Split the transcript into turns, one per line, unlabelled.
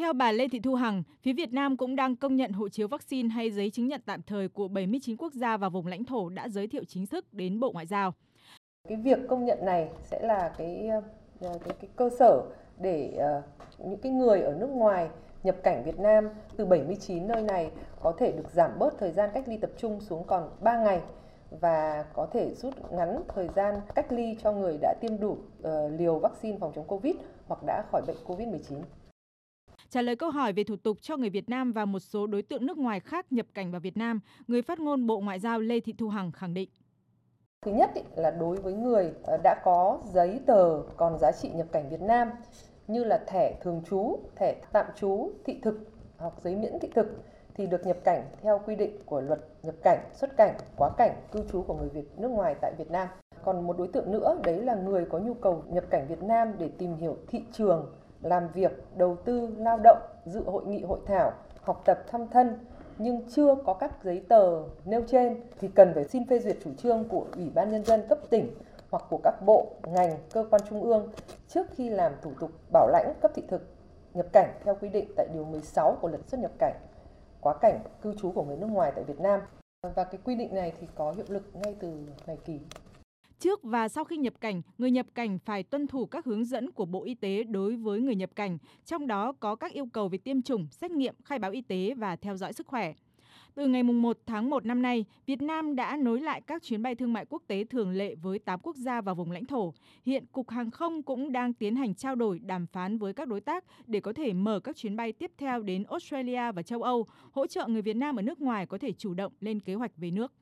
Theo bà Lê Thị Thu Hằng, phía Việt Nam cũng đang công nhận hộ chiếu vaccine hay giấy chứng nhận tạm thời của 79 quốc gia và vùng lãnh thổ đã giới thiệu chính thức đến Bộ Ngoại giao.
Cái việc công nhận này sẽ là cái ờ, cái, cái cơ sở để uh, những cái người ở nước ngoài nhập cảnh Việt Nam từ 79 nơi này có thể được giảm bớt thời gian cách ly tập trung xuống còn 3 ngày và có thể rút ngắn thời gian cách ly cho người đã tiêm đủ uh, liều vaccine phòng chống Covid hoặc đã khỏi bệnh Covid-19.
Trả lời câu hỏi về thủ tục cho người Việt Nam và một số đối tượng nước ngoài khác nhập cảnh vào Việt Nam, người phát ngôn Bộ Ngoại giao Lê Thị Thu Hằng khẳng định.
Thứ nhất ý, là đối với người ờ, đã có giấy tờ còn giá trị nhập cảnh Việt Nam như là thẻ thường trú, thẻ tạm trú, thị thực hoặc giấy miễn thị thực thì được nhập cảnh theo quy định của luật nhập cảnh, xuất cảnh, quá cảnh, cư trú của người Việt nước ngoài tại Việt Nam. Còn một đối tượng nữa đấy là người có nhu cầu nhập cảnh Việt Nam để tìm hiểu thị trường, làm việc, đầu tư, lao động, dự hội nghị hội thảo, học tập thăm thân nhưng chưa có các giấy tờ nêu trên thì cần phải xin phê duyệt chủ trương của Ủy ban Nhân dân cấp tỉnh hoặc của các bộ, ngành, cơ quan trung ương trước khi làm thủ tục bảo lãnh cấp thị thực nhập cảnh theo quy định tại Điều 16 của luật xuất nhập cảnh, quá cảnh cư trú của người nước ngoài tại Việt Nam. Và cái quy định này thì có hiệu lực ngay từ ngày kỳ.
Trước và sau khi nhập cảnh, người nhập cảnh phải tuân thủ các hướng dẫn của Bộ Y tế đối với người nhập cảnh, trong đó có các yêu cầu về tiêm chủng, xét nghiệm, khai báo y tế và theo dõi sức khỏe. Từ ngày 1 tháng 1 năm nay, Việt Nam đã nối lại các chuyến bay thương mại quốc tế thường lệ với 8 quốc gia và vùng lãnh thổ. Hiện Cục Hàng không cũng đang tiến hành trao đổi đàm phán với các đối tác để có thể mở các chuyến bay tiếp theo đến Australia và châu Âu, hỗ trợ người Việt Nam ở nước ngoài có thể chủ động lên kế hoạch về nước.